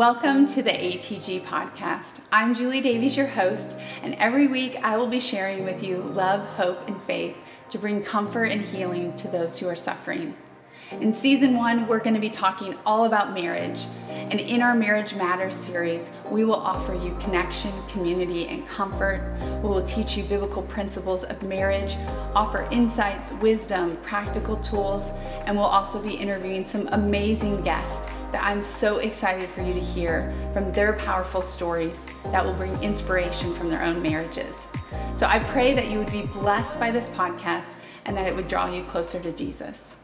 Welcome to the ATG podcast. I'm Julie Davies, your host, and every week I will be sharing with you love, hope, and faith to bring comfort and healing to those who are suffering. In season one, we're going to be talking all about marriage. And in our Marriage Matters series, we will offer you connection, community, and comfort. We will teach you biblical principles of marriage, offer insights, wisdom, practical tools, and we'll also be interviewing some amazing guests that I'm so excited for you to hear from their powerful stories that will bring inspiration from their own marriages. So I pray that you would be blessed by this podcast and that it would draw you closer to Jesus.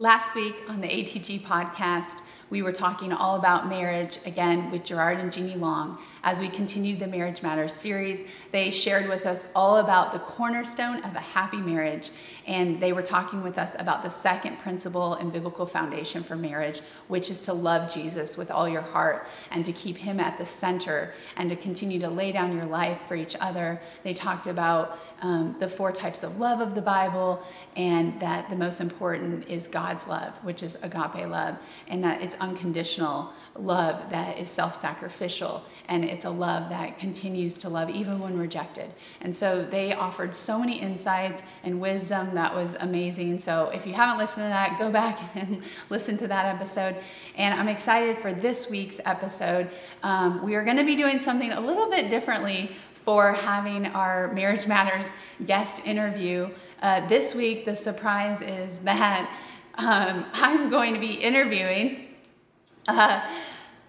Last week on the ATG podcast, we were talking all about marriage again with Gerard and Jeannie Long. As we continued the Marriage Matters series, they shared with us all about the cornerstone of a happy marriage. And they were talking with us about the second principle and biblical foundation for marriage, which is to love Jesus with all your heart and to keep him at the center and to continue to lay down your life for each other. They talked about um, the four types of love of the Bible and that the most important is God's love, which is agape love, and that it's unconditional love that is self sacrificial and it's a love that continues to love even when rejected. And so they offered so many insights and wisdom that was amazing. So if you haven't listened to that, go back and listen to that episode. And I'm excited for this week's episode. Um, we are going to be doing something a little bit differently for having our Marriage Matters guest interview. Uh, this week, the surprise is that um, I'm going to be interviewing uh,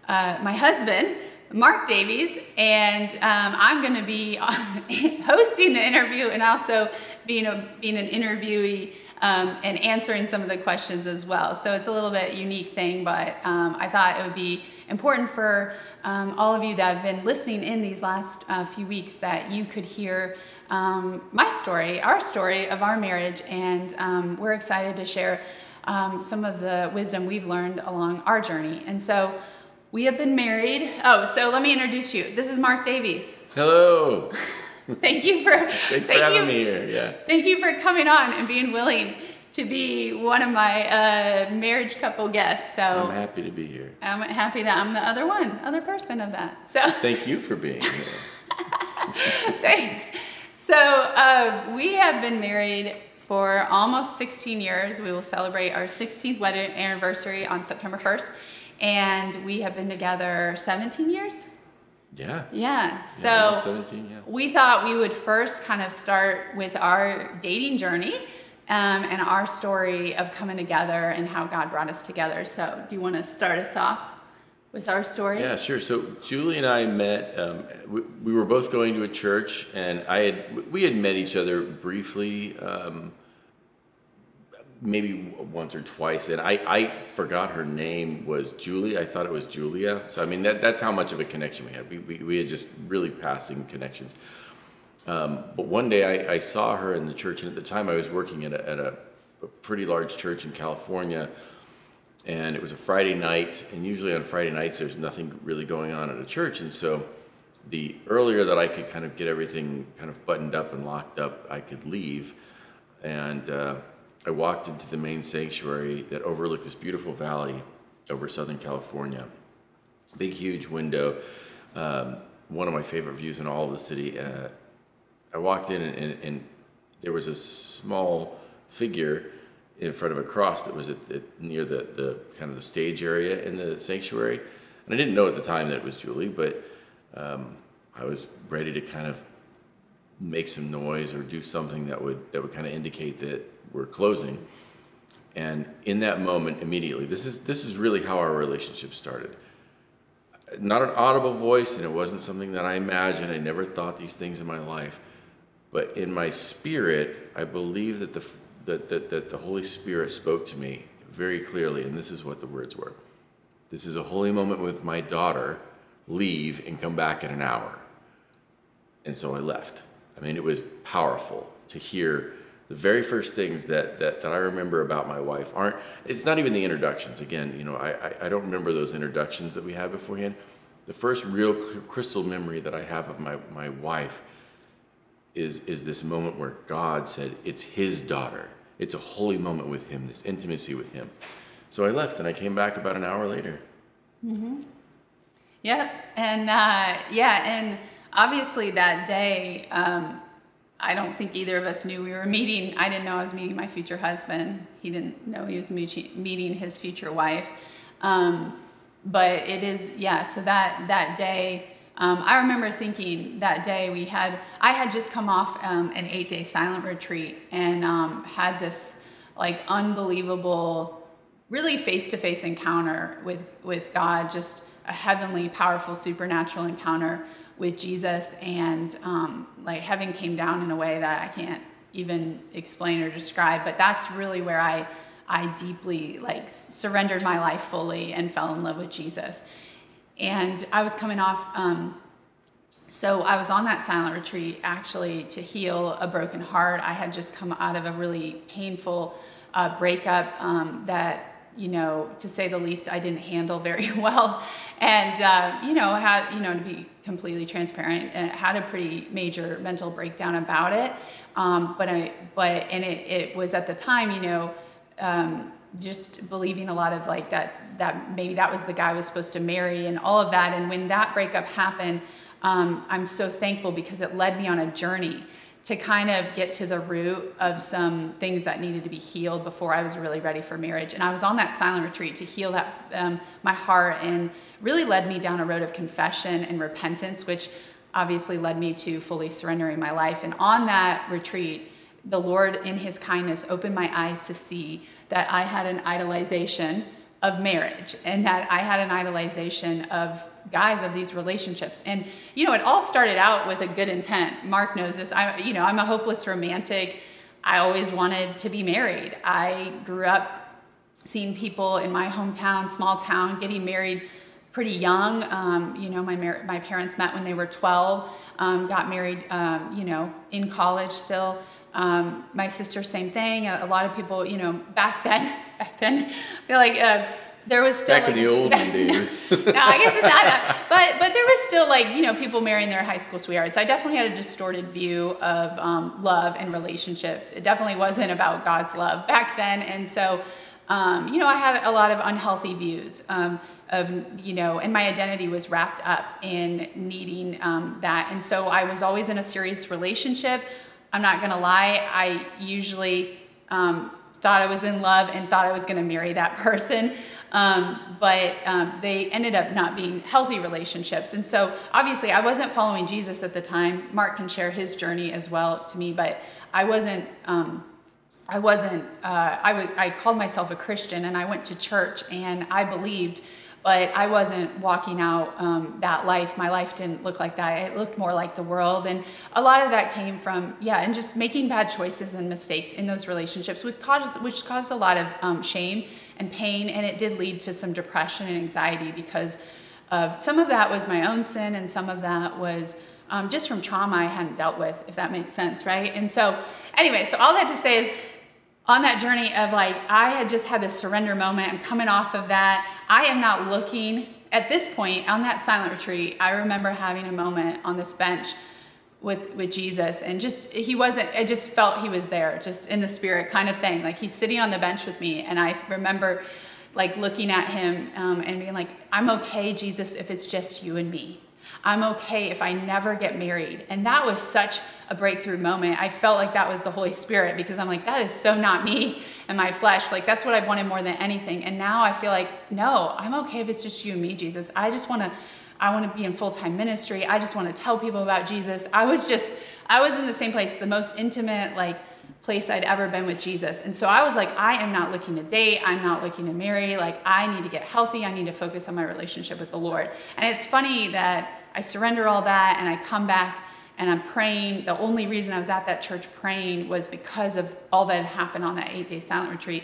uh, my husband, Marc Davies, and um, I'm going to be hosting the interview and also being, a, being an interviewee um, and answering some of the questions as well. So it's a little bit unique thing, but um, I thought it would be important for um, all of you that have been listening in these last uh, few weeks that you could hear um, my story, our story of our marriage, and um, we're excited to share um, some of the wisdom we've learned along our journey. And so we have been married. Oh, so let me introduce you. This is Marc Davies. Hello. thank you for thanks thank for having you, me here. Yeah. Thank you for coming on and being willing to be one of my uh, marriage couple guests. So I'm happy to be here. I'm happy that I'm the other one, other person of that. So thank you for being here. Thanks. So uh, we have been married for almost 16 years. We will celebrate our 16th wedding anniversary on September 1st. And we have been together 17 years. Yeah. Yeah. So yeah, 17, yeah. we thought we would first kind of start with our dating journey um, and our story of coming together and how God brought us together. So, do you want to start us off with our story? Yeah, sure. So Julie and I met. Um, we, we, were both going to a church, and I had we had met each other briefly. Um, maybe once or twice, and I, I forgot her name was Julie. I thought it was Julia. So I mean that that's how much of a connection we had. We we, we had just really passing connections. Um, but one day I, I, saw her in the church, and at the time I was working at a, at a, a pretty large church in California, and it was a Friday night. And usually on Friday nights there's nothing really going on at a church, and so the earlier that I could kind of get everything kind of buttoned up and locked up, I could leave, and. Uh, I walked into the main sanctuary that overlooked this beautiful valley over Southern California. Big, huge window. Um, one of my favorite views in all of the city. Uh, I walked in and, and, and, there was a small figure in front of a cross that was at, at, near the, the kind of the stage area in the sanctuary. And I didn't know at the time that it was Julie, but um, I was ready to kind of make some noise or do something that would that would kind of indicate that we're closing. And in that moment, immediately, this is this is really how our relationship started. Not an audible voice, and it wasn't something that I imagined. I never thought these things in my life, but in my spirit, I believe that the that, that, that the Holy Spirit spoke to me very clearly, and this is what the words were. This is a holy moment with my daughter. Leave and come back in an hour. And so I left. I mean, it was powerful to hear the very first things that, that, that I remember about my wife aren't, it's not even the introductions. Again, you know, I, I, I don't remember those introductions that we had beforehand. The first real crystal memory that I have of my, my wife is, is this moment where God said, it's his daughter. It's a holy moment with him, this intimacy with him. So I left and I came back about an hour later. Mhm. Yep. And uh, yeah, and obviously that day, um, I don't think either of us knew we were meeting. I didn't know I was meeting my future husband. He didn't know he was meeting meeting his future wife. Um, but it is, yeah. So that that day, um, I remember thinking that day we had. I had just come off um, an eight day silent retreat and um, had this like unbelievable, really face to face encounter with with God. Just a heavenly, powerful, supernatural encounter with Jesus, and um, like heaven came down in a way that I can't even explain or describe. But that's really where I I deeply like surrendered my life fully and fell in love with Jesus. And I was coming off. Um, so I was on that silent retreat actually to heal a broken heart. I had just come out of a really painful uh, breakup um, that you know, to say the least, I didn't handle very well, and uh, you know, had you know to be completely transparent, had a pretty major mental breakdown about it. Um, but I, but and it, it was at the time, you know, um, just believing a lot of like that that maybe that was the guy I was supposed to marry and all of that. And when that breakup happened, um, I'm so thankful because it led me on a journey to kind of get to the root of some things that needed to be healed before I was really ready for marriage. And I was on that silent retreat to heal that um, my heart and really led me down a road of confession and repentance, which obviously led me to fully surrendering my life. And on that retreat, the Lord, in His kindness, opened my eyes to see that I had an idolization of marriage and that I had an idolization of guys of these relationships. And you know, it all started out with a good intent. Marc knows this. I you know, I'm a hopeless romantic. I always wanted to be married. I grew up seeing people in my hometown, small town, getting married pretty young. Um, you know, my mar- my parents met when they were 12, um, got married, um, you know, in college still. Um, my sister, same thing. A, a, lot of people, you know, back then, back then, I feel like uh, there was still back like, in the old days. no, I guess it's not that. But but there was still like you know people marrying their high school sweethearts. I definitely had a distorted view of um, love and relationships. It definitely wasn't about God's love back then, and so um, you know I had a lot of unhealthy views. Um, of you know and my identity was wrapped up in needing um, that and so i was always in a serious relationship i'm not to lie i usually um, thought i was in love and thought i was to marry that person um, but um, they ended up not being healthy relationships. And so obviously, I wasn't following Jesus at the time. Marc can share his journey as well to me, but I wasn't. Um, I wasn't. Uh, I. I called myself a Christian, and I went to church, and I believed, but I wasn't walking out um, that life. My life didn't look like that. It looked more like the world, and a lot of that came from yeah, and just making bad choices and mistakes in those relationships, which caused which caused a lot of um, shame and pain, and it did lead to some depression and anxiety because of some of that was my own sin, and some of that was um, just from trauma I hadn't dealt with, if that makes sense, right? And so, anyway, so all that to say is, on that journey of like, I had just had this surrender moment. I'm coming off of that. I am not looking at this point on that silent retreat. I remember having a moment on this bench with with Jesus and just he wasn't I just felt he was there just in the spirit kind of thing like he's sitting on the bench with me and I remember like looking at him um, and being like I'm okay Jesus if it's just you and me I'm okay if I never get married and that was such a breakthrough moment I felt like that was the Holy Spirit because I'm like that is so not me and my flesh like that's what I've wanted more than anything and now I feel like no I'm okay if it's just you and me Jesus I just want to I want to be in full time ministry. I just want to tell people about Jesus. I was just, I was in the same place, the most intimate, like, place I'd ever been with Jesus. And so I was like, I am not looking to date. I'm not looking to marry. Like, I need to get healthy. I need to focus on my relationship with the Lord. And it's funny that I surrender all that and I come back and I'm praying. The only reason I was at that church praying was because of all that had happened on that eight day silent retreat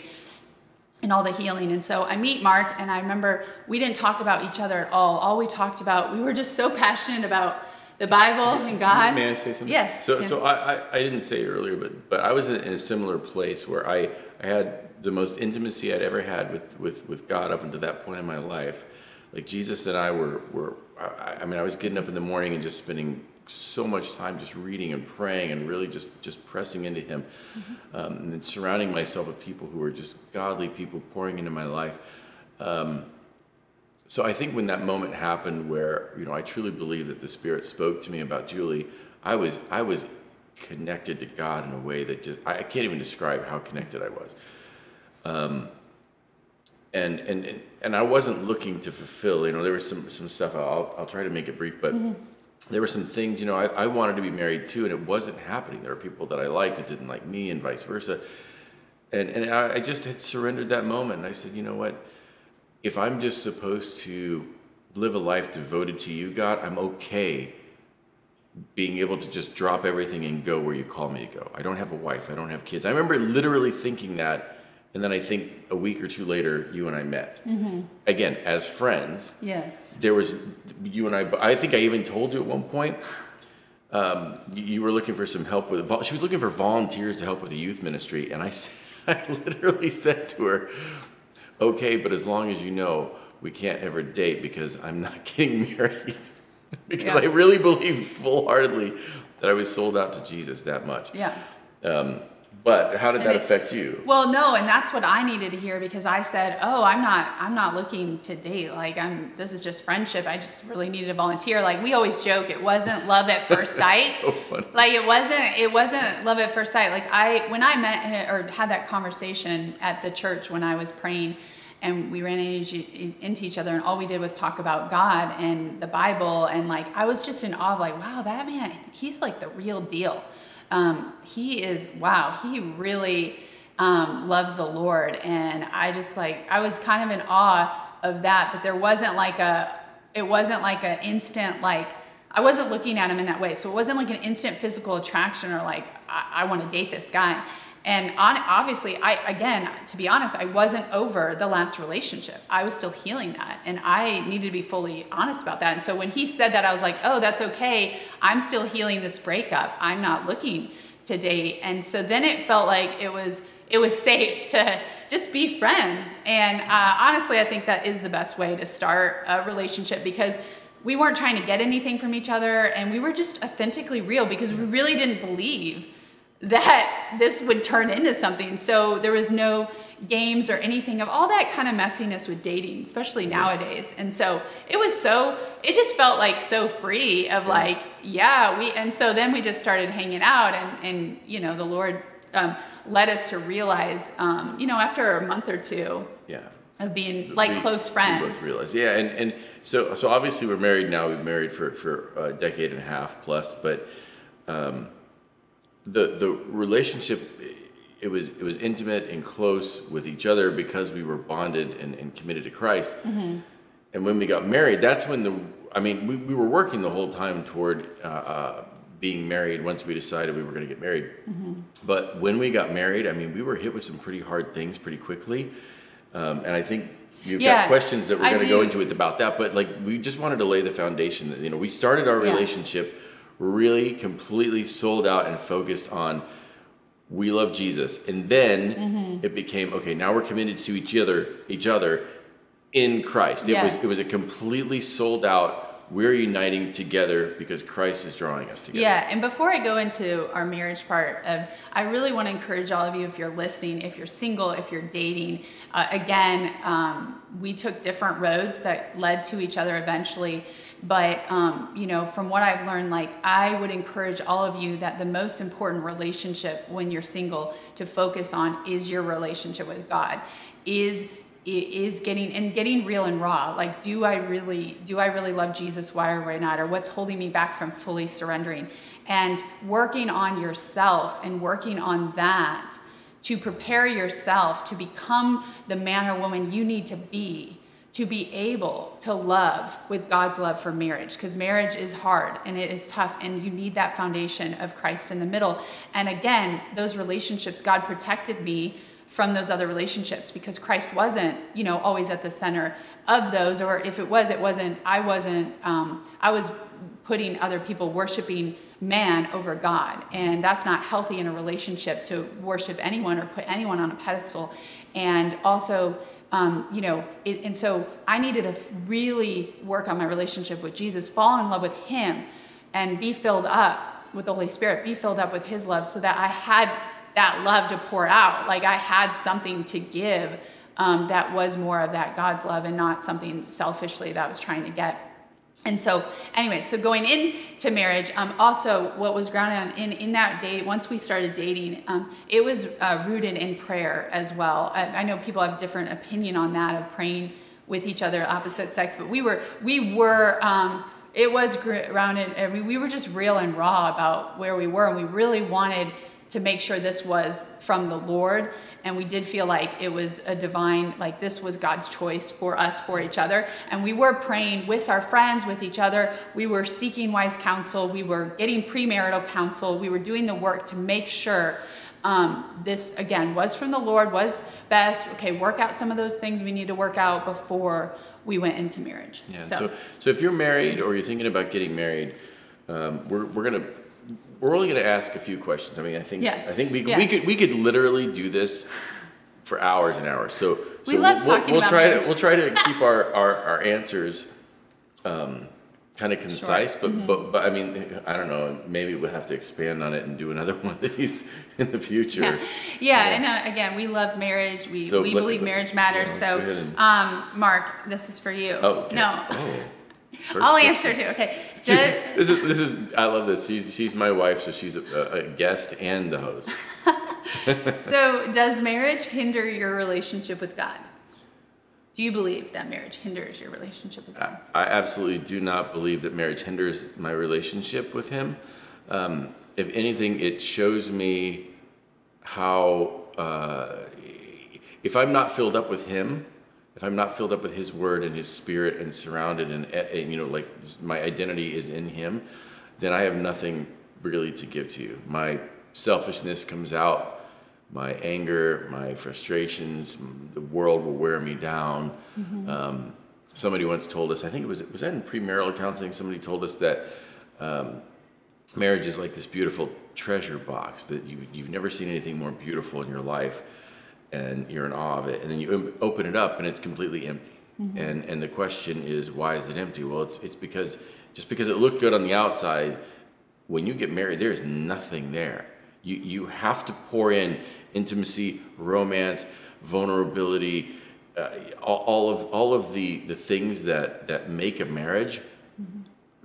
and all the healing. And so I meet Marc, and I remember we didn't talk about each other at all. All we talked about, we were just so passionate about the Bible and God. May I say something? Yes. So, yeah. so I, I, I didn't say earlier, but but I was in, in a similar place where I, I had the most intimacy I'd ever had with, with, with God up until that point in my life. Like Jesus and I were were I, I mean I was getting up in the morning and just spending so much time just reading and praying and really just just pressing into Him, um, and then surrounding myself with people who are just godly people pouring into my life. Um, so I think when that moment happened, where you know I truly believe that the Spirit spoke to me about Julie, I was I was connected to God in a way that just I, I can't even describe how connected I was. Um, and and and I wasn't looking to fulfill. You know, there was some some stuff. I'll I'll try to make it brief, but. Mm-hmm. There were some things, you know, I, I wanted to be married too, and it wasn't happening. There were people that I liked that didn't like me, and vice versa. And and I, I just had surrendered that moment, and I said, you know what? If I'm just supposed to live a life devoted to you, God, I'm okay being able to just drop everything and go where you call me to go. I don't have a wife. I don't have kids. I remember literally thinking that and then I think a week or two later, you and I met. Mm-hmm. Again, as friends. Yes. There was, you and I, I think I even told you at one point, um, you were looking for some help with, she was looking for volunteers to help with the youth ministry. And I, I literally said to her, okay, but as long as you know, we can't ever date because I'm not getting married. because yeah. I really believe full heartedly that I was sold out to Jesus that much. Yeah. Um, but how did that affect you? Well, no, and that's what I needed to hear because I said, "Oh, I'm not I'm not looking to date. Like I'm this is just friendship. I just really needed a volunteer." Like we always joke, it wasn't love at first sight. so funny. Like it wasn't it wasn't love at first sight. Like I when I met him or had that conversation at the church when I was praying and we ran into each other and all we did was talk about God and the Bible and like I was just in awe of like, "Wow, that man, he's like the real deal." Um, he is wow he really um, loves the lord. And i just like i was kind of in awe of that but there wasn't like a it wasn't like an instant like i wasn't looking at him in that way. So it wasn't like an instant physical attraction or like i, I want to date this guy. And on, obviously i again to be honest i wasn't over the last relationship. I was still healing that and i needed to be fully honest about that. And so when he said that i was like oh that's okay. I'm still healing this breakup. I'm not looking to date. And so then it felt like it was it was safe to just be friends. And uh, honestly i think that is the best way to start a relationship because we weren't trying to get anything from each other and we were just authentically real because we really didn't believe that this would turn into something. So there was no games or anything of all that kind of messiness with dating, especially nowadays. And so it was so, it just felt like so free of like, yeah, we, and so then we just started hanging out and, and you know, the Lord um, led us to realize, um, you know, after a month or two. Yeah. Of being like we, close friends. We both realized, yeah, and, and so so obviously we're married now. We've married for for a decade and a half plus, but um, the the relationship it was it was intimate and close with each other because we were bonded and, and committed to Christ. Mm-hmm. And when we got married, that's when the I mean we, we were working the whole time toward uh, uh, being married once we decided we were going to get married. Mm-hmm. But when we got married, I mean we were hit with some pretty hard things pretty quickly, um, and I think. You've yeah, got questions that we're going to go into it about that, but like we just wanted to lay the foundation that you know we started our yeah. relationship really completely sold out and focused on we love Jesus. And then mm-hmm. it became okay, now we're committed to each other, each other in Christ. It yes. was it was a completely sold out we're uniting together because Christ is drawing us together. Yeah, and before I go into our marriage part of, I really want to encourage all of you if you're listening, if you're single, if you're dating. Uh, again, um, we took different roads that led to each other eventually. But, um, you know, from what I've learned, like, I would encourage all of you that the most important relationship when you're single to focus on is your relationship with God, is is getting and getting real and raw. Like do i really do i really love jesus why or why not? Or what's holding me back from fully surrendering? And working on yourself and working on that to prepare yourself to become the man or woman you need to be to be able to love with God's love for marriage. Because marriage is hard and it is tough and you need that foundation of Christ in the middle. And again, those relationships, God protected me from those other relationships because Christ wasn't, you know, always at the center of those, or if it was, it wasn't, I wasn't, um, I was putting other people worshiping man over God. And that's not healthy in a relationship to worship anyone or put anyone on a pedestal. And also, um, you know, it, and so I needed to really work on my relationship with Jesus, fall in love with Him, and be filled up with the Holy Spirit, be filled up with His love, so that I had that love to pour out. Like I had something to give um, that was more of that God's love and not something selfishly that I was trying to get. And so, anyway, so going into marriage, um, also what was grounded on in, in that date, once we started dating, um, it was uh, rooted in prayer as well. I, I know people have different opinion on that of praying with each other, opposite sex, but we were, we were, um, it was grounded, I mean, we were just real and raw about where we were, and we really wanted to make sure this was from the Lord. And we did feel like it was a divine like this was god's choice for us for each other. And we were praying with our friends with each other. We were seeking wise counsel. We were getting premarital counsel. We were doing the work to make sure um, this again was from the lord was best. Okay work out some of those things we need to work out before we went into marriage. Yeah so so, so if you're married or you're thinking about getting married um, we're, we're gonna we're only going to ask a few questions. I mean, I think Yeah. I think we, we could we could literally do this for hours and hours. So, so We love we'll, talking we'll about try to we'll try to keep our our, our answers um, kind of concise, but Mm-hmm. but but I mean, I don't know. Maybe we'll have to expand on it and do another one of these in the future. Yeah, yeah, and uh, again, we love marriage. We, So we let- believe let- marriage matters. let's so, and- um, Marc, this is for you. Oh, okay. no, Oh. First I'll question. answer too. Okay, Does- this is this is I love this. She's she's my wife, so she's a, a guest and the host. so, does marriage hinder your relationship with God? Do you believe that marriage hinders your relationship with God? I absolutely do not believe that marriage hinders my relationship with him. Um, if anything, it shows me how, uh, if I'm not filled up with him, if I'm not filled up with his word and his spirit and surrounded and, and you know, like my identity is in him, then I have nothing really to give to you. My selfishness comes out my anger, my frustrations, the world will wear me down. Um, somebody once told us, I think it was was that in premarital counseling. Somebody told us that um, marriage is like this beautiful treasure box that you you've never seen anything more beautiful in your life, and you're in awe of it. And then you open it up, and it's completely empty. And and the question is, why is it empty? Well, it's it's because just because it looked good on the outside, when you get married, there is nothing there. You, you have to pour in intimacy, romance, vulnerability, uh, all, all of all of the, the things that, that make a marriage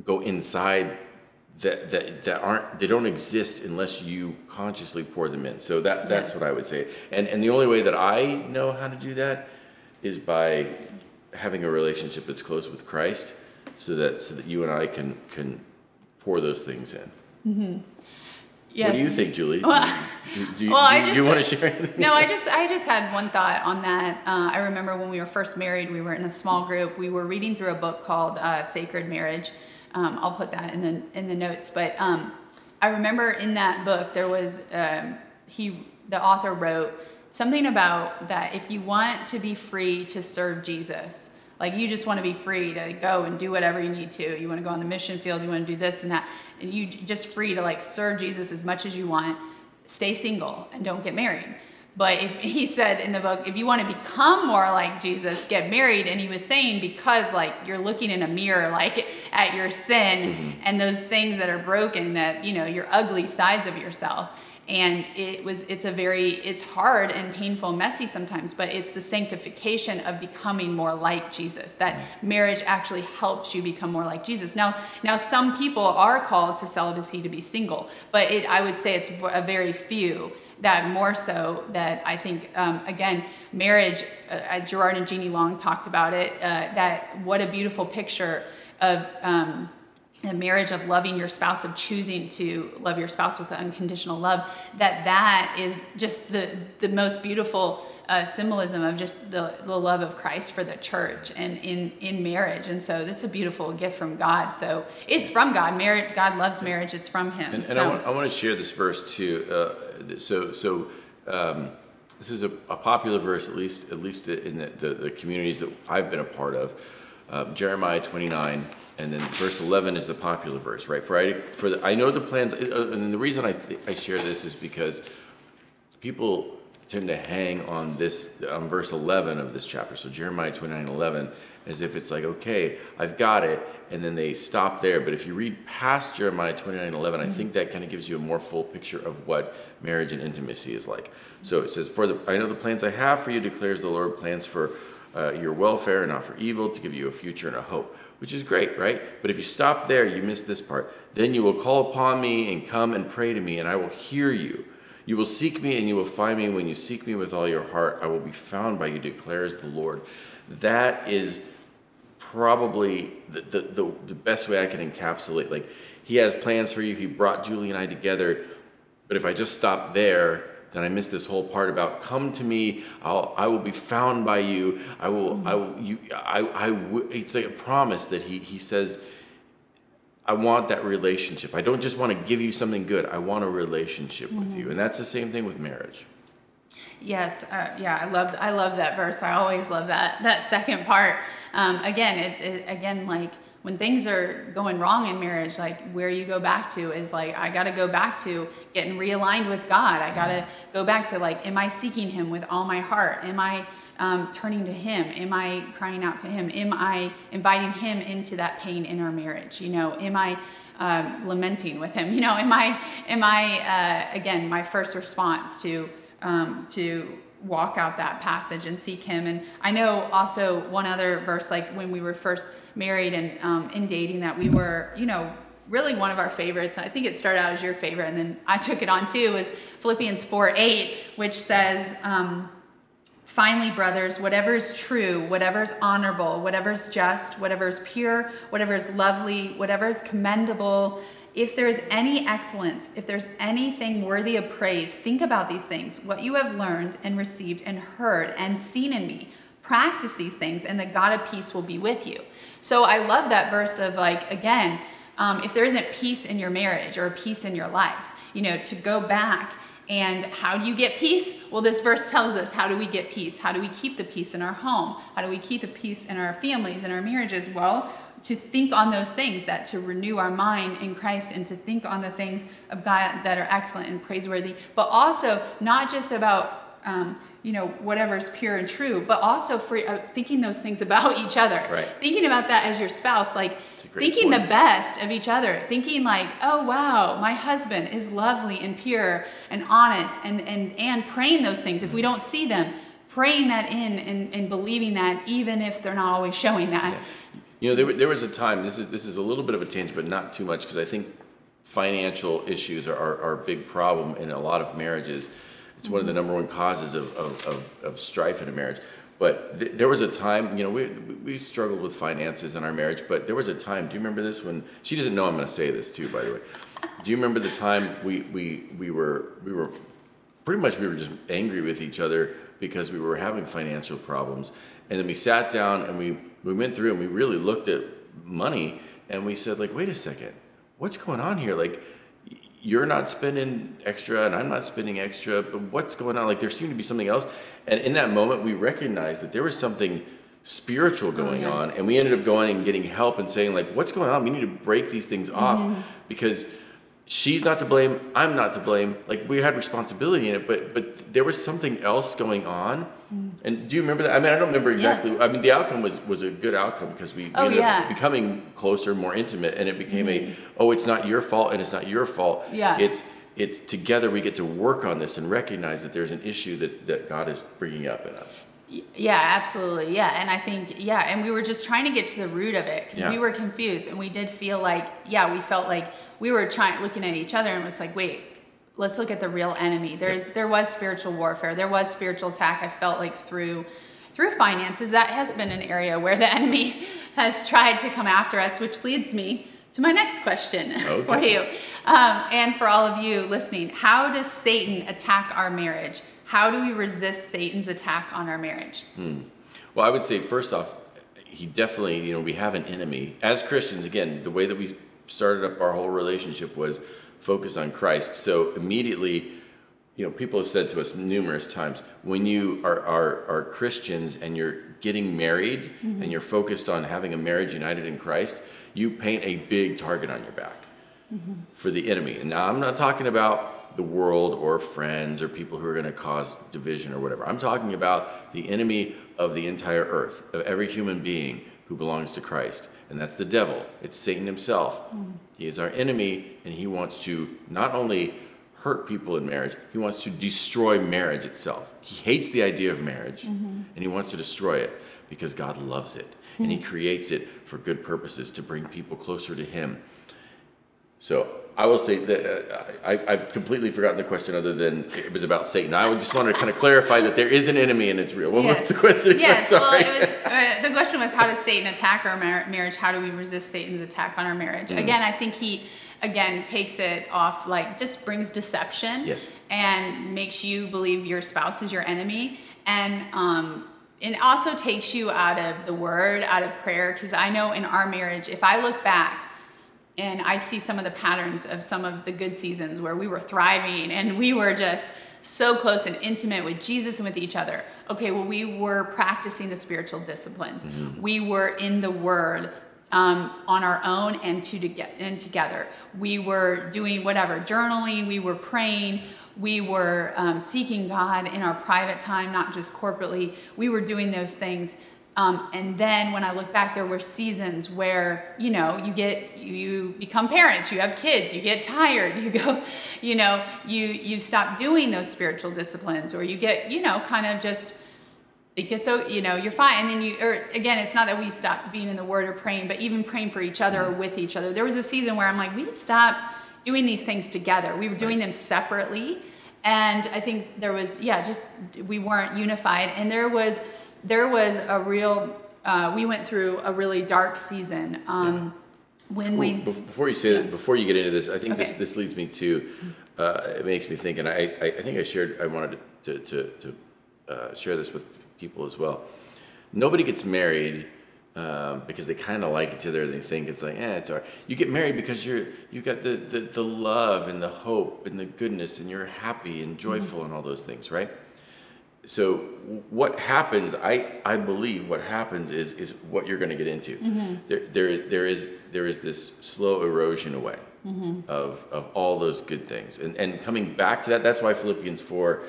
go inside that, that that aren't they don't exist unless you consciously pour them in. So that that's Yes. what I would say. And and the only way that I know how to do that is by having a relationship that's close with Christ, so that so that you and I can can pour those things in. mm-hmm. Yes. What do you think, Julie? Do you, do you, well, do you just- want to share anything? no, I just I just had one thought on that. Uh, I remember when we were first married, we were in a small group. We were reading through a book called uh, Sacred Marriage. Um, I'll put that in the in the notes. But um, I remember in that book there was um, he the author wrote something about that if you want to be free to serve Jesus, like you just want to be free to go and do whatever you need to. You want to go on the mission field. You want to do this and that, and you just free to like serve Jesus as much as you want stay single and don't get married. But if he said in the book, if you want to become more like Jesus, get married. And he was saying because like you're looking in a mirror like at your sin mm-hmm. and those things that are broken, that you know your ugly sides of yourself. And it was it's a very it's hard and painful, messy sometimes, but it's the sanctification of becoming more like Jesus. That mm-hmm. marriage actually helps you become more like Jesus. Now, now some people are called to celibacy to be single, but it I would say it's a very few that more so that I think um, again marriage. Uh, Gerard and Jeannie Long talked about it. Uh, that what a beautiful picture of. Um, a marriage of loving your spouse of choosing to love your spouse with unconditional love that that is just the the most beautiful uh, symbolism of just the, the love of christ for the church and in in marriage and so this is a beautiful gift from god so it's from god marriage god loves marriage it's from him And, and so I, want, I want to share this verse too. Uh, so, so um, this is a, a popular verse, at least at least in the, the, the communities that I've been a part of. Um, Jeremiah 29, and then verse 11 is the popular verse, right? For I for the, I know the plans, uh, and the reason I th- I share this is because people tend to hang on this on verse 11 of this chapter. So Jeremiah 29, 11, as if it's like, okay, I've got it, and then they stop there. But if you read past Jeremiah 29 11, I think that kind of gives you a more full picture of what marriage and intimacy is like. So it says, For the, I know the plans I have for you, declares the Lord, plans for uh, your welfare and not for evil, to give you a future and a hope, which is great, right? But if you stop there, you miss this part. Then you will call upon me and come and pray to me, and I will hear you. You will seek me and you will find me when you seek me with all your heart. I will be found by you, declares the Lord. That is probably the, the, the, the best way I can encapsulate. Like, He has plans for you. He brought Julie and I together. But if I just stop there, then I miss this whole part about come to me. I'll, I will be found by you. I will, I will, you, I, I, w- it's like a promise that he, he says, I want that relationship. I don't just want to give you something good. I want a relationship mm-hmm. with you. And that's the same thing with marriage. Yes, uh, yeah, I love I love that verse. I always love that that second part. Um, again, it, it, again like when things are going wrong in marriage, like where you go back to is like, I got to go back to getting realigned with God. I got to go back to like, am I seeking Him with all my heart? Am I um, turning to Him? Am I crying out to Him? Am I inviting Him into that pain in our marriage? You know, am I um, lamenting with Him? You know, am I, am I, uh, again, my first response to, um, to walk out that passage and seek him. And i know also one other verse like when we were first married and um, in dating that we were you know really one of our favorites. I think it started out as your favorite and then i took it on too is philippians 4 8 which says um, finally brothers whatever is true whatever is honorable whatever is just whatever is pure whatever is lovely whatever is commendable if there is any excellence, if there's anything worthy of praise, think about these things, what you have learned and received and heard and seen in me. Practice these things, and the God of peace will be with you. So I love that verse of like, again, um, if there isn't peace in your marriage or peace in your life, you know, to go back and how do you get peace? Well, this verse tells us how do we get peace? How do we keep the peace in our home? How do we keep the peace in our families and our marriages? Well, to think on those things, that to renew our mind in Christ and to think on the things of God that are excellent and praiseworthy, but also not just about um, you know whatever's pure and true, but also for uh, thinking those things about each other. Right. Thinking about that as your spouse, like thinking point. the best of each other. Thinking like, oh wow, my husband is lovely and pure and honest, and and and praying those things if we don't see them. Praying that in and, and believing that even if they're not always showing that. Yeah you know, there, there was a time. This is this is a little bit of a change, but not too much, because I think financial issues are, are, are, a big problem in a lot of marriages. It's one of the mm-hmm. number one causes of, of, of, of strife in a marriage. But th- there was a time, you know, we, we struggled with finances in our marriage, but there was a time, do you remember this when, she doesn't know I'm going to say this too, by the way. Do you remember the time we, we, we were, we were, pretty much we were just angry with each other because we were having financial problems. And then we sat down and we we went through and we really looked at money and we said like wait a second. What's going on here? Like you're not spending extra and i'm not spending extra but what's going on? Like there seemed to be something else. And in that moment we recognized that there was something spiritual oh, going oh, yeah. on and we ended up going and getting help and saying like what's going on? We need to break these things off mm-hmm. because she's not to blame i'm not to blame like we had responsibility in it but but there was something else going on mm. and do you remember that i mean i don't remember exactly yes. i mean the outcome was was a good outcome because we, oh, ended yeah. up becoming closer more intimate and it became mm-hmm. a oh it's not your fault and it's not your fault yeah it's it's together we get to work on this and recognize that there's an issue that that god is bringing up in us yeah, absolutely. Yeah. And I think, yeah, and we were just trying to get to the root of it because yeah. we were confused and we did feel like, yeah, we felt like we were trying, looking at each other and it's like, wait, let's look at the real enemy. There's, there was spiritual warfare. There was spiritual attack. I felt like through, through finances, that has been an area where the enemy has tried to come after us, which leads me to my next question okay. for you um, and for all of you listening. How does Satan attack our marriage? How do we resist Satan's attack on our marriage? Hmm. Well, I would say first off, he definitely, you know, we have an enemy. As Christians, again, the way that we started up our whole relationship was focused on Christ. So immediately, you know, people have said to us numerous times, when you are, are, are Christians and you're getting married mm-hmm. and you're focused on having a marriage united in Christ, you paint a big target on your back mm-hmm. for the enemy. And now I'm not talking about the world or friends or people who are going to cause division or whatever. I'm talking about the enemy of the entire earth, of every human being, who belongs to Christ, and that's the devil. It's Satan himself. Mm. He is our enemy, and he wants to not only hurt people in marriage, he wants to destroy marriage itself. He hates the idea of marriage, mm-hmm. and he wants to destroy it because God loves it, and he hmm. creates it for good purposes to bring people closer to him. So I will say that uh, I, I've completely forgotten the question other than it was about Satan. I just wanted to kind of clarify that there is an enemy and it's real. What Yes. was the question? Yes, well, it was uh, the question was how does Satan attack our mar- marriage? How do we resist Satan's attack on our marriage? Mm. Again, I think he again takes it off like just brings deception Yes. and makes you believe your spouse is your enemy and um and also takes you out of the word, out of prayer because I know in our marriage if I look back and I see some of the patterns of some of the good seasons where we were thriving and we were just so close and intimate with Jesus and with each other. Okay, well, we were practicing the spiritual disciplines. We were in the Word um, on our own and to get and together. We were doing whatever journaling. We were praying. We were um, seeking God in our private time, not just corporately. We were doing those things. Um, and then when I look back, there were seasons where you know you get you become parents, you have kids, you get tired, you go, you know, you you stop doing those spiritual disciplines, or you get you know kind of just it gets you know you're fine, and then you or again, it's not that we stopped being in the Word or praying, but even praying for each other or with each other. There was a season where I'm like, we've stopped doing these things together. We were doing them separately, and I think there was yeah, just we weren't unified, and there was there was a real uh, we went through a really dark season um, when we Well, before you say that, before you get into this, I think this, Okay. this leads me to, uh, it makes me think, and I, I, think I shared, I wanted to, to, to uh, share this with people as well. Nobody gets married um, because they kind of like each other and they think it's like, eh, it's all right. You get married because you're, you've got the, the, the love and the hope and the goodness and you're happy and joyful and all those things, right? So what happens i i believe what happens is is what you're going to get into. There there there is there is this slow erosion away of of all those good things. And and coming back to that that's why philippians 4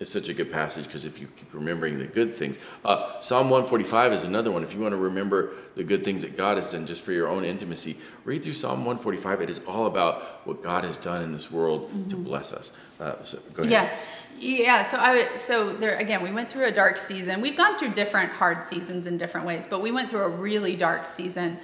is such a good passage because if you keep remembering the good things uh, psalm 145 is another one. If you want to remember the good things that god has done just for your own intimacy read through psalm 145 it is all about what god has done in this world to bless us. Uh, so go ahead. Yeah. Yeah, so I would- so there again we went through a dark season. We've gone through different hard seasons in different ways, but we went through a really dark season,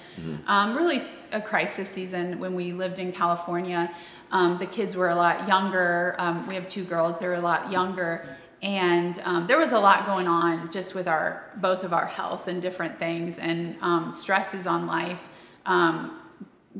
um, really a crisis season when we lived in California. Um, the kids were a lot younger. Um, we have two girls; they were a lot younger, and um, there was a lot going on just with our both of our health and different things and um, stresses on life. Um,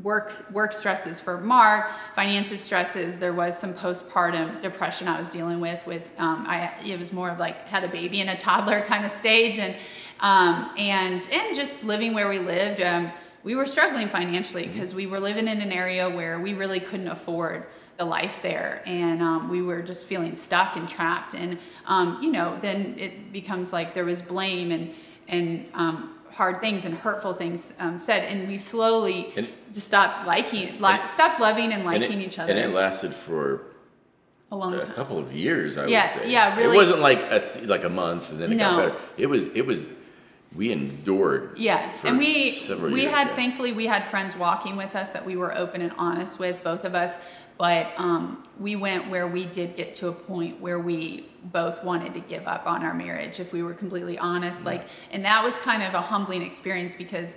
work work stresses for Marc, financial stresses. There was some postpartum depression I was dealing with. With um, I it was more of like had a baby and a toddler kind of stage, and um, and and just living where we lived. Um, we were struggling financially because we were living in an area where we really couldn't afford the life there and um, we were just feeling stuck and trapped and um, you know then it becomes like there was blame and and um, hard things and hurtful things um, said and we slowly And- just stopped liking li- stopped loving and And liking it- each other And it lasted for a long a time couple of years, I Yeah, would say. yeah, really. It wasn't like a like a month and then it No. got better. It was it was we endured. Yeah, for and we several we years, had yeah. thankfully we had friends walking with us that we were open and honest with both of us, but um, we went where we did get to a point where we both wanted to give up on our marriage if we were completely honest. Mm-hmm. Like, and that was kind of a humbling experience because.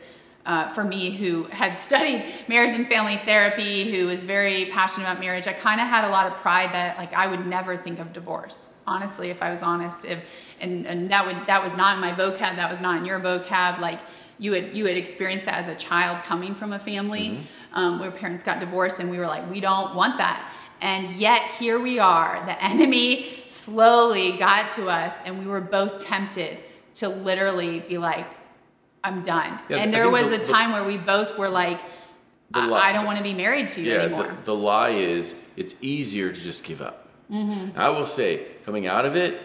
Uh, for me, who had studied marriage and family therapy, who was very passionate about marriage, I kind of had a lot of pride that like I would never think of divorce. Honestly, if I was honest, if and, and that would that was not in my vocab, that was not in your vocab. Like you had you had experienced that as a child coming from a family um, where parents got divorced, and we were like, we don't want that. And yet here we are. The enemy slowly got to us, and we were both tempted to literally be like, I'm done. Yeah, and there was the- a the- time where we both were like, I, I don't want to be married to you Yeah, anymore. the, the lie is it's easier to just give up. Mm-hmm. I will say, coming out of it,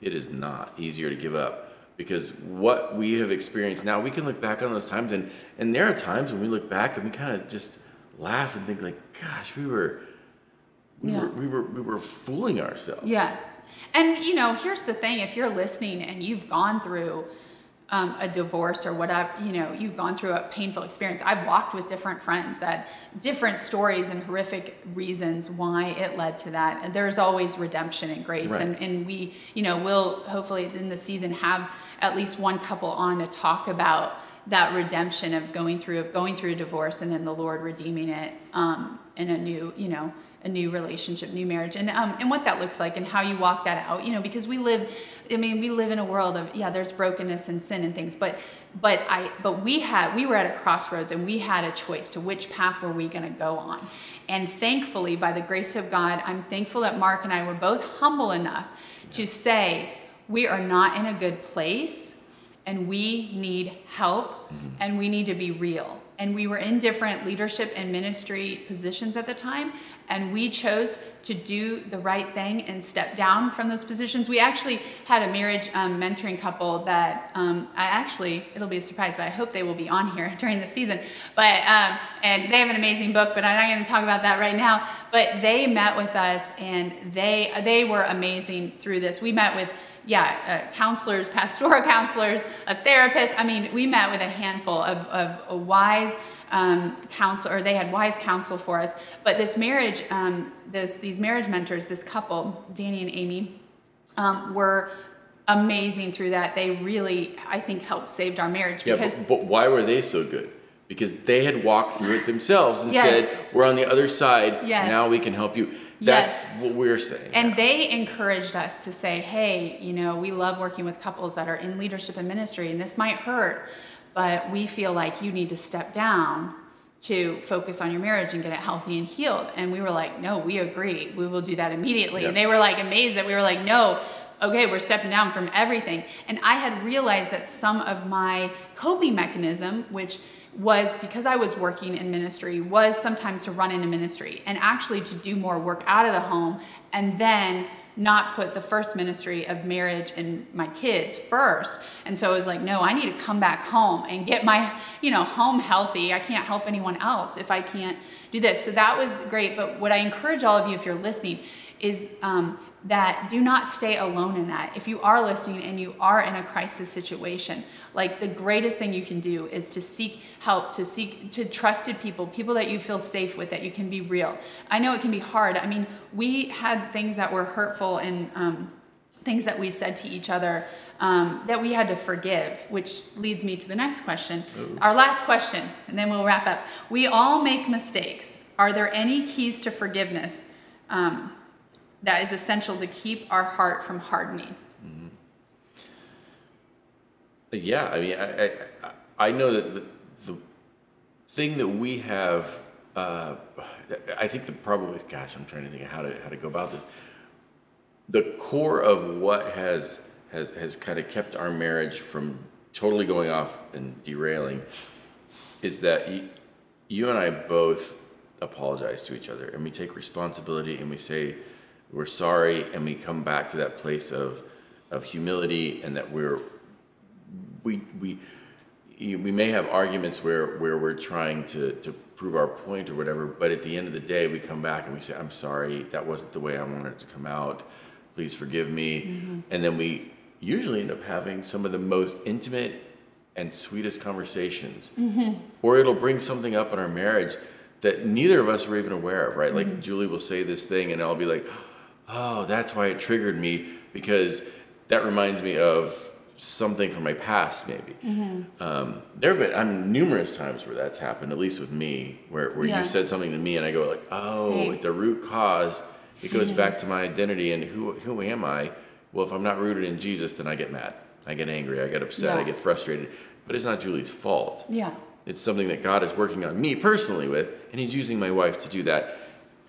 it is not easier to give up because what we have experienced now, we can look back on those times, and and there are times when we look back and we kind of just laugh and think like, gosh, we were. We, Yeah. were, we were we were fooling ourselves. Yeah. And you know, here's the thing, if you're listening and you've gone through um, a divorce or whatever, you know, you've gone through a painful experience. I've walked with different friends that different stories and horrific reasons why it led to that. And there's always redemption and grace. Right. And, and we, you know, will hopefully in the season have at least one couple on to talk about that redemption of going through of going through a divorce and then the Lord redeeming it um, in a new, you know, a new relationship, new marriage, and um, and what that looks like and how you walk that out. You know, because we live, I mean, we live in a world of yeah, there's brokenness and sin and things, but but I but we had we were at a crossroads and we had a choice to which path were we going to go on, and thankfully by the grace of God, I'm thankful that Marc and I were both humble enough to say we are not in a good place and we need help and we need to be real. And we were in different leadership and ministry positions at the time, and we chose to do the right thing and step down from those positions. We actually had a marriage um, mentoring couple that um, I actually, it'll be a surprise, but I hope they will be on here during the season. But, um, and they have an amazing book, but I'm not going to talk about that right now. But they met with us and they, they were amazing through this. We met with yeah, uh, counselors, pastoral counselors, a therapist. I mean, we met with a handful of, of a wise um, counsel, or they had wise counsel for us. But this marriage, um, this these marriage mentors, this couple, Danny and Amy, um, were amazing through that. They really, I think, helped saved our marriage Yeah, because but, but why were they so good? Because they had walked through it themselves and Yes. said, "We're on the other side. Yes. Now we can help you." That's Yes. what we're saying. And they encouraged us to say, hey, you know, we love working with couples that are in leadership and ministry, and this might hurt, but we feel like you need to step down to focus on your marriage and get it healthy and healed. And we were like, no, we agree. We will do that immediately. Yep. And they were like amazed that we were like, no, okay, we're stepping down from everything. And I had realized that some of my coping mechanism, which was because I was working in ministry, was sometimes to run into ministry and actually to do more work out of the home and then not put the first ministry of marriage and my kids first. And so it was like, no, I need to come back home and get my, you know, home healthy. I can't help anyone else if I can't do this. So that was great. But what I encourage all of you, if you're listening, is um, that do not stay alone in that. If you are listening and you are in a crisis situation, like the greatest thing you can do is to seek help, to seek to trusted people, people that you feel safe with, that you can be real. I know it can be hard. I mean, we had things that were hurtful and um, things that we said to each other um, that we had to forgive, which leads me to the next question. Our last question, and then we'll wrap up. We all make mistakes. Are there any keys to forgiveness? Um, that is essential to keep our heart from hardening. Yeah, I mean, I, I, I know that the, the thing that we have, uh, I think the probably, gosh, I'm trying to think of how to how to go about this. The core of what has has has kind of kept our marriage from totally going off and derailing is that you, you and I both apologize to each other and we take responsibility and we say we're sorry and we come back to that place of of humility and that we're we we we may have arguments where where we're trying to to prove our point or whatever but at the end of the day we come back and we say i'm sorry that wasn't the way i wanted it to come out. Please forgive me. Mm-hmm. And then we usually end up having some of the most intimate and sweetest conversations. Mm-hmm. Or it'll bring something up in our marriage that neither of us were even aware of right? Like mm-hmm. julie will say this thing and i'll be like oh, that's why it triggered me because that reminds me of something from my past, maybe. Um, there have been I'm, numerous times where that's happened, at least with me, where, where Yeah. you said something to me and I go like, oh, Same. at the root cause, it goes back to my identity and who, who am I? Well, if I'm not rooted in Jesus, then I get mad. I get angry. I get upset. I get frustrated. But it's not Julie's fault. Yeah. It's something that God is working on me personally with, and He's using my wife to do that.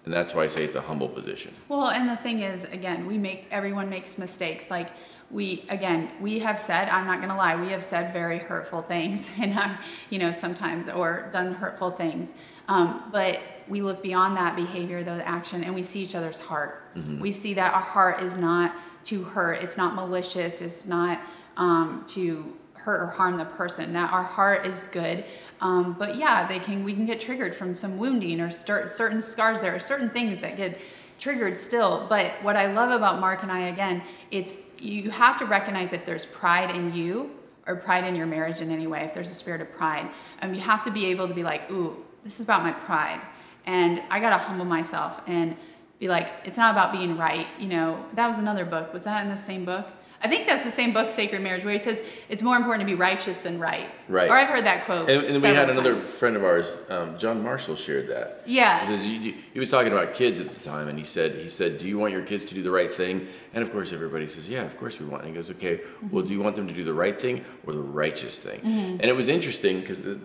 And that's why I say it's a humble position. Well, and the thing is, again, we make everyone makes mistakes. Like we, again, we have said, I'm not going to lie, we have said very hurtful things, and uh, you know, sometimes or done hurtful things. Um, but we look beyond that behavior, the action, and we see each other's heart. We see that our heart is not to hurt. It's not malicious. It's not um, to hurt or harm the person. That our heart is good. Um, but yeah, they can. We can get triggered from some wounding or start, certain scars. There are certain things that get triggered still. But what I love about Marc and I again, it's you have to recognize if there's pride in you or pride in your marriage in any way, if there's a spirit of pride, um, you have to be able to be like, ooh, this is about my pride. And I got to humble myself and be like, it's not about being right. You know, that was another book. Was that in the same book? I think that's the same book, Sacred Marriage, where he says it's more important to be righteous than right. Right. Or I've heard that quote. And, and we had another times. friend of ours, um, John Marshall, shared that. Yeah. He, says, you, he was talking about kids at the time, and he said, he said, "Do you want your kids to do the right thing?" And of course, everybody says, "Yeah, of course we want." And he goes, "Okay, well, mm-hmm. do you want them to do the right thing or the righteous thing?" Mm-hmm. And it was interesting because uh,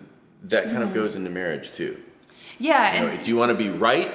that kind of mm-hmm. goes into marriage too. Yeah. You And know, do you want to be right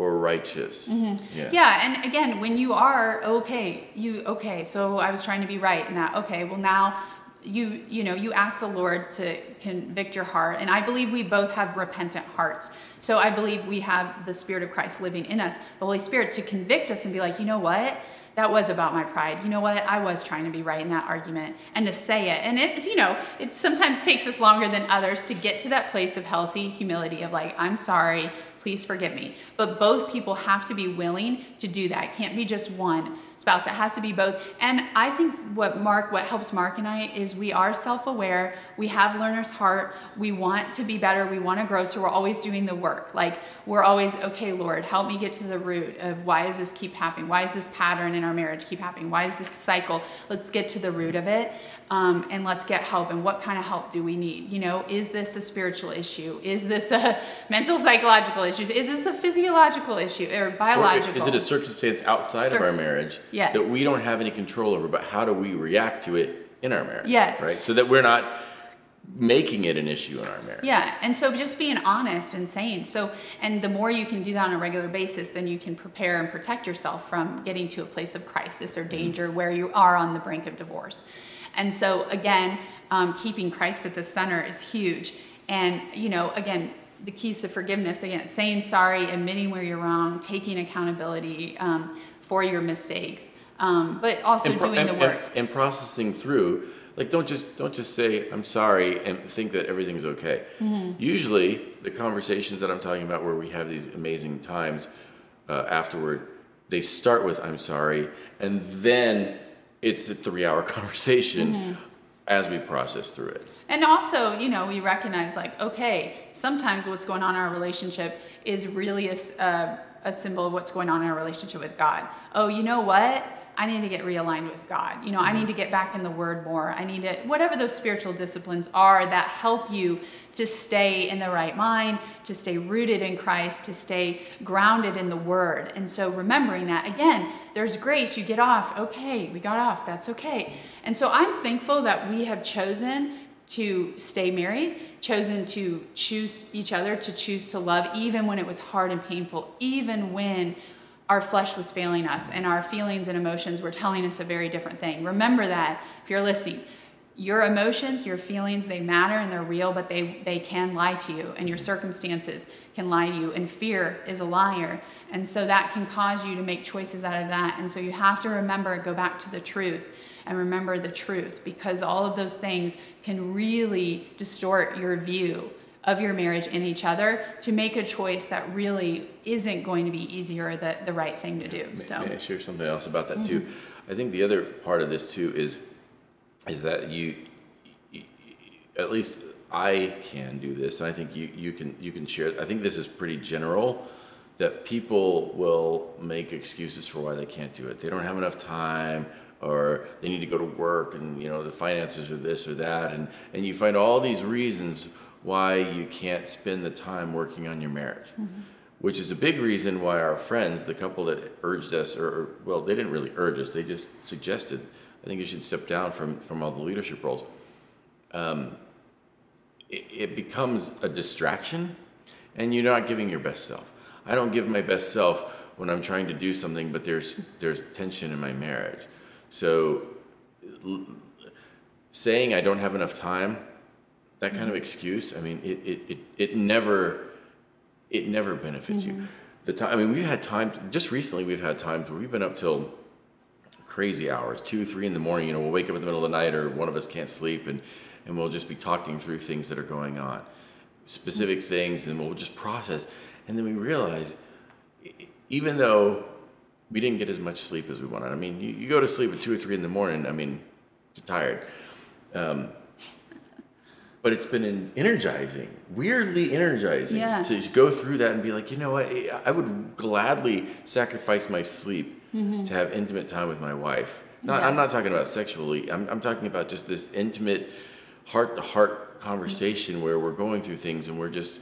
or righteous? Mm-hmm. Yeah. Yeah, and again, when you are okay, you okay. So I was trying to be right in that. Okay, well now you you know you ask the Lord to convict your heart, and I believe we both have repentant hearts. So I believe we have the Spirit of Christ living in us, the Holy Spirit, to convict us and be like, you know what. That was about my pride. You know what? I was trying to be right in that argument and to say it. And it, you know, it sometimes takes us longer than others to get to that place of healthy humility of like, I'm sorry, please forgive me. But both people have to be willing to do that. It can't be just one spouse. It has to be both. And I think what Marc, what helps Marc and I is we are self-aware. We have learner's heart. We want to be better. We want to grow. So we're always doing the work. Like we're always, okay, Lord, help me get to the root of why does this keep happening? Why is this pattern in our marriage keep happening? Why is this cycle? Let's get to the root of it. Um, and let's get help. And what kind of help do we need? You know, is this a spiritual issue? Is this a mental psychological issue? Is this a physiological issue or Or biological? is it a circumstance outside Cir- of our marriage Yes. that we don't have any control over, but how do we react to it in our marriage? Yes. Right? So that we're not making it an issue in our marriage. Yeah, and so just being honest and saying so, and the more you can do that on a regular basis, then you can prepare and protect yourself from getting to a place of crisis or danger where you are on the brink of divorce. And so, again, um, keeping Christ at the center is huge. And, you know, again, the keys to forgiveness again, saying sorry, admitting where you're wrong, taking accountability um, for your mistakes, um, but also pro- doing the and- work. and processing through like don't just don't just say i'm sorry and think that everything's okay Mm-hmm. usually the conversations that i'm talking about where we have these amazing times uh, afterward they start with i'm sorry and then it's a three hour conversation Mm-hmm. as we process through it And also, you know, we recognize like, okay, sometimes what's going on in our relationship is really a, uh, a symbol of what's going on in our relationship with God. Oh, you know what? I need to get realigned with God. You know, I need to get back in the Word more. I need to, whatever those spiritual disciplines are that help you to stay in the right mind, to stay rooted in Christ, to stay grounded in the Word. And so remembering that, again, there's grace. You get off. Okay, we got off. That's okay. And so I'm thankful that we have chosen to stay married, chosen to choose each other, to choose to love, even when it was hard and painful, even when our flesh was failing us and our feelings and emotions were telling us a very different thing. Remember that if you're listening. Your emotions, your feelings, they matter and they're real, but they, they can lie to you, and your circumstances can lie to you. And fear is a liar. And so that can cause you to make choices out of that. And so you have to remember, go back to the truth and remember the truth because all of those things can really distort your view of your marriage and each other to make a choice that really isn't going to be easy or the, the right thing to do. So, May I share something else about that too? Mm-hmm. I think the other part of this too is is that you, you- at least I can do this, and I think you, you can you can share. I think this is pretty general that people will make excuses for why they can't do it. They don't have enough time or they need to go to work and you know the finances are this or that and and you find all these reasons why you can't spend the time working on your marriage which is a big reason why our friends, the couple that urged us, or, or well, they didn't really urge us, they just suggested, I think you should step down from, from all the leadership roles. Um, it, it becomes a distraction, and you're not giving your best self. I don't give my best self when I'm trying to do something, but there's there's tension in my marriage. So, l- saying I don't have enough time, that kind of mm-hmm. excuse, I mean, it, it, it, it never it never benefits you. Mm-hmm. The time, I mean, we've had times just recently. We've had times where we've been up till crazy hours, two, three in the morning. You know, we'll wake up in the middle of the night, or one of us can't sleep, and and we'll just be talking through things that are going on, specific mm-hmm. things, and we'll just process. And then we realize, even though we didn't get as much sleep as we wanted. I mean, you, you go to sleep at two or three in the morning. I mean, you're tired. Um, but it's been energizing, weirdly energizing Yeah. to go through that and be like, you know what, I would gladly sacrifice my sleep to have intimate time with my wife. Not, Mm-hmm. Yeah. I'm not talking about sexually. I'm, I'm talking about just this intimate, heart to heart conversation where we're going through things and we're just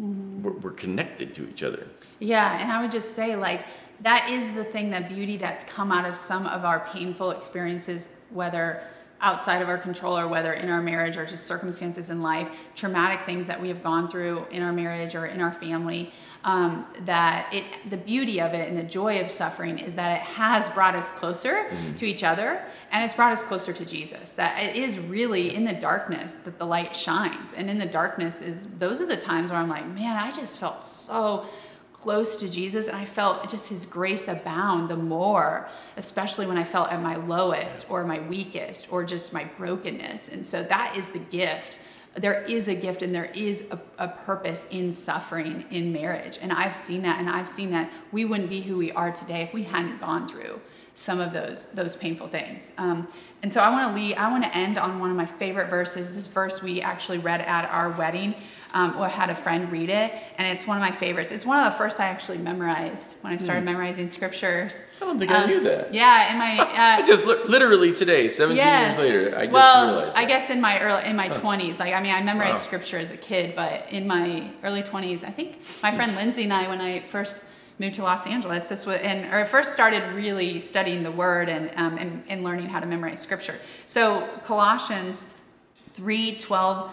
Mm-hmm. we're, we're connected to each other. Yeah, and I would just say, like, that is the thing, that beauty that's come out of some of our painful experiences, whether outside of our control or whether in our marriage or just circumstances in life, traumatic things that we have gone through in our marriage or in our family. Um, that it, the beauty of it and the joy of suffering is that it has brought us closer to each other and it's brought us closer to Jesus. That it is really in the darkness that the light shines, and in the darkness is those are the times where I'm like, man, I just felt so close to Jesus and I felt just his grace abound the more, especially when I felt at my lowest or my weakest or just my brokenness. And so that is the gift. There is a gift and there is a, a purpose in suffering in marriage. And I've seen that and I've seen that we wouldn't be who we are today if we hadn't gone through some of those those painful things. Um, and so I want to lead. I want to end on one of my favorite verses. This verse we actually read at our wedding, um, or had a friend read it, and it's one of my favorites. It's one of the first I actually memorized when I started memorizing scriptures. I don't think I Um, knew that. Yeah, in my I uh, just li- literally today, 17 yes. years later, I just well, realized. I guess in my early in my twenties, like I mean, I memorized Wow. scripture as a kid, but in my early twenties, I think my friend Lindsay and I, when I first moved to Los Angeles, this was and or first started really studying the Word and um, and, and learning how to memorize scripture. So Colossians 3 12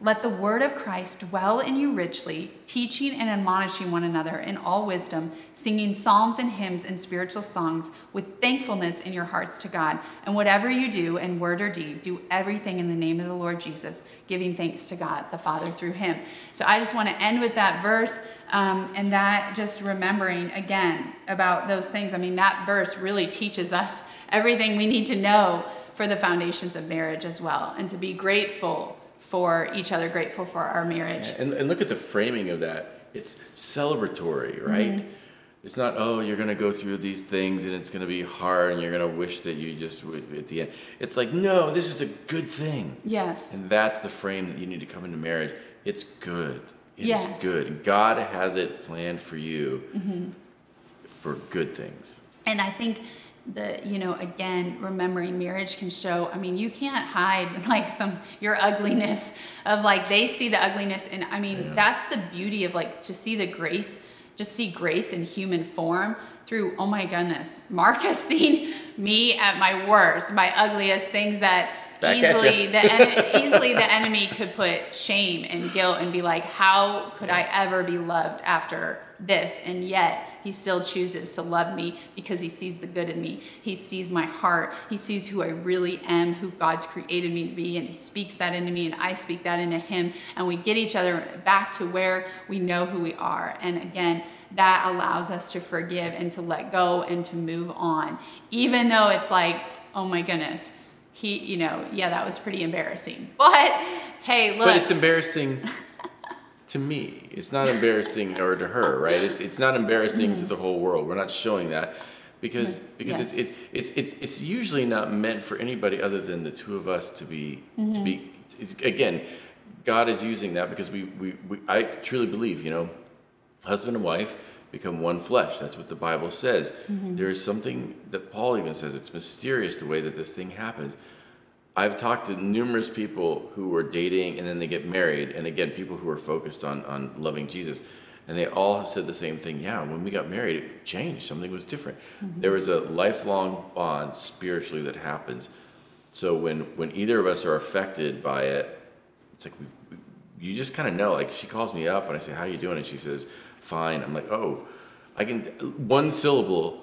Let the word of Christ dwell in you richly, teaching and admonishing one another in all wisdom, singing psalms and hymns and spiritual songs with thankfulness in your hearts to God. And whatever you do in word or deed, do everything in the name of the Lord Jesus, giving thanks to God the Father through him. So I just want to end with that verse um, and that just remembering again about those things. I mean, that verse really teaches us everything we need to know for the foundations of marriage as well, and to be grateful for each other, grateful for our marriage. And, and look at the framing of that. It's celebratory, right? Mm-hmm. It's not, oh, you're going to go through these things and it's going to be hard and you're going to wish that you just, would at the end. It's like, no, this is a good thing. Yes. And that's the frame that you need to come into marriage. It's good. It is Yeah. good. God has it planned for you Mm-hmm. for good things. And I think the you know again remembering marriage can show i mean you can't hide like some your ugliness of like they see the ugliness and i mean Yeah. that's the beauty of like to see the grace just see grace in human form through oh my goodness Marc has seen me at my worst my ugliest things that Back easily the en- easily the enemy could put shame and guilt and be like how could i ever be loved after this and yet he still chooses to love me because he sees the good in me. He sees my heart. He sees who i really am who god's created me to be and he speaks that into me and i speak that into him and we get each other back to where we know who we are. And again that allows us to forgive and to let go and to move on. Even though it's like oh my goodness he you know yeah that was pretty embarrassing. But hey look. But it's embarrassing to me. It's not embarrassing or to her, right? It's, it's not embarrassing to mm-hmm. the whole world. We're not showing that because mm-hmm. because Yes. it's, it's it's it's it's usually not meant for anybody other than the two of us to be to be. Mm-hmm. Again, God is using that because we, we we I truly believe, you know, husband and wife become one flesh. That's what the Bible says. There is something that Paul even says. It's mysterious the way that this thing happens. I've talked to numerous people who were dating and then they get married, and again, people who are focused on, on loving Jesus, and they all have said the same thing. Yeah, when we got married, it changed. Something was different. Mm-hmm. There was a lifelong bond spiritually that happens. So when when either of us are affected by it, it's like we, you just kind of know. Like she calls me up and I say, "How you doing?" and she says, "Fine." I'm like, "Oh, I can one syllable."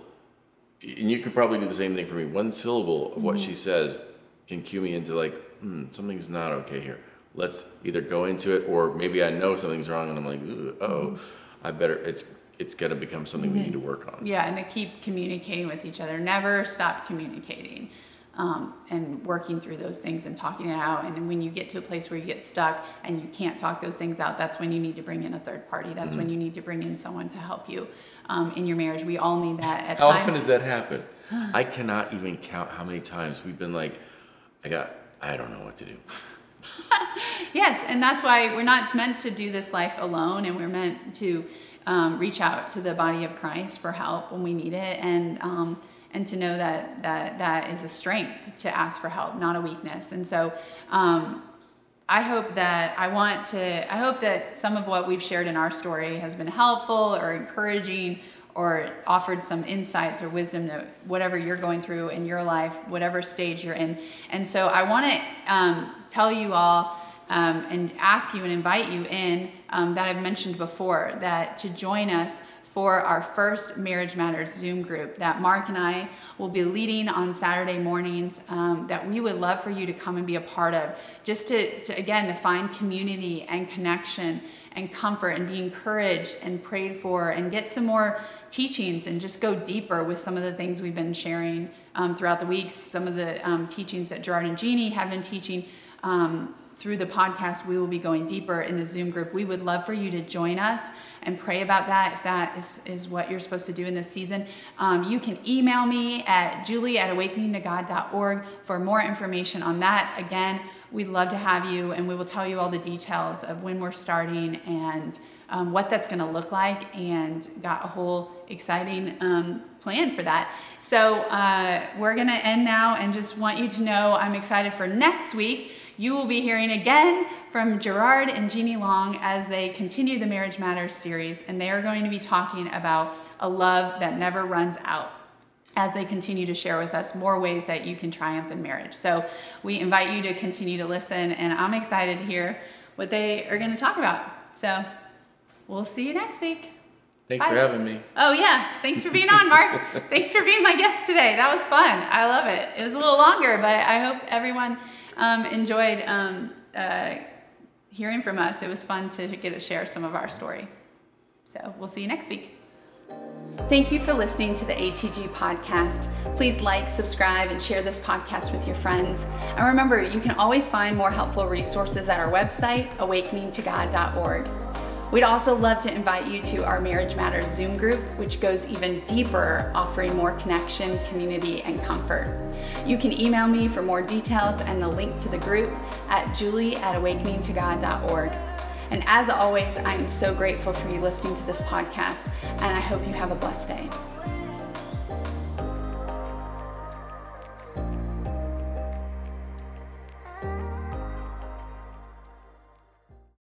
And you could probably do the same thing for me. One syllable of what mm-hmm. she says can cue me into like hmm, something's not okay here. Let's either go into it or maybe I know something's wrong and I'm like, oh, I better. It's it's gonna become something we need to work on. Yeah, and to keep communicating with each other. Never stop communicating um, and working through those things and talking it out. And when you get to a place where you get stuck and you can't talk those things out, that's when you need to bring in a third party. That's when you need to bring in someone to help you um, in your marriage. We all need that at How times. often does that happen? I cannot even count how many times we've been like, I got, I don't know what to do. Yes, and that's why we're not meant to do this life alone, and we're meant to um, reach out to the body of Christ for help when we need it, and um, and to know that that that is a strength to ask for help, not a weakness. And so, um, I hope that I want to. I hope that some of what we've shared in our story has been helpful or encouraging or offered some insights or wisdom that whatever you're going through in your life, whatever stage you're in. And so I want to um, tell you all um, and ask you and invite you in um, that I've mentioned before that to join us for our first Marriage Matters Zoom group that Marc and I will be leading on Saturday mornings um, that we would love for you to come and be a part of. Just to, to, again, to find community and connection and comfort and be encouraged and prayed for and get some more teachings and just go deeper with some of the things we've been sharing um, throughout the weeks, some of the um, teachings that Gerard and Jeannie have been teaching um, through the podcast, we will be going deeper in the Zoom group. We would love for you to join us and pray about that if that is, is what you're supposed to do in this season. Um, you can email me at julie at awakeningtogod.org for more information on that. Again, we'd love to have you, and we will tell you all the details of when we're starting and um, what that's going to look like, and got a whole exciting um, plan for that. So uh, we're going to end now, and just want you to know I'm excited for next week. You will be hearing again from Gerard and Jeannie Long as they continue the Marriage Matters series, and they are going to be talking about a love that never runs out as they continue to share with us more ways that you can triumph in marriage. So we invite you to continue to listen, and I'm excited to hear what they are going to talk about. So we'll see you next week. Thanks Bye. for having me. Oh, yeah. Thanks for being on, Marc. Thanks for being my guest today. That was fun. I love it. It was a little longer, but I hope everyone um, enjoyed um, uh, hearing from us. It was fun to get to share some of our story. So we'll see you next week. Thank you for listening to the ATG podcast. Please like, subscribe, and share this podcast with your friends. And remember, you can always find more helpful resources at our website, awakeningtogod.org. We'd also love to invite you to our Marriage Matters Zoom group, which goes even deeper, offering more connection, community, and comfort. You can email me for more details and the link to the group at julie at awakeningtogod.org. And as always, I am so grateful for you listening to this podcast, and I hope you have a blessed day.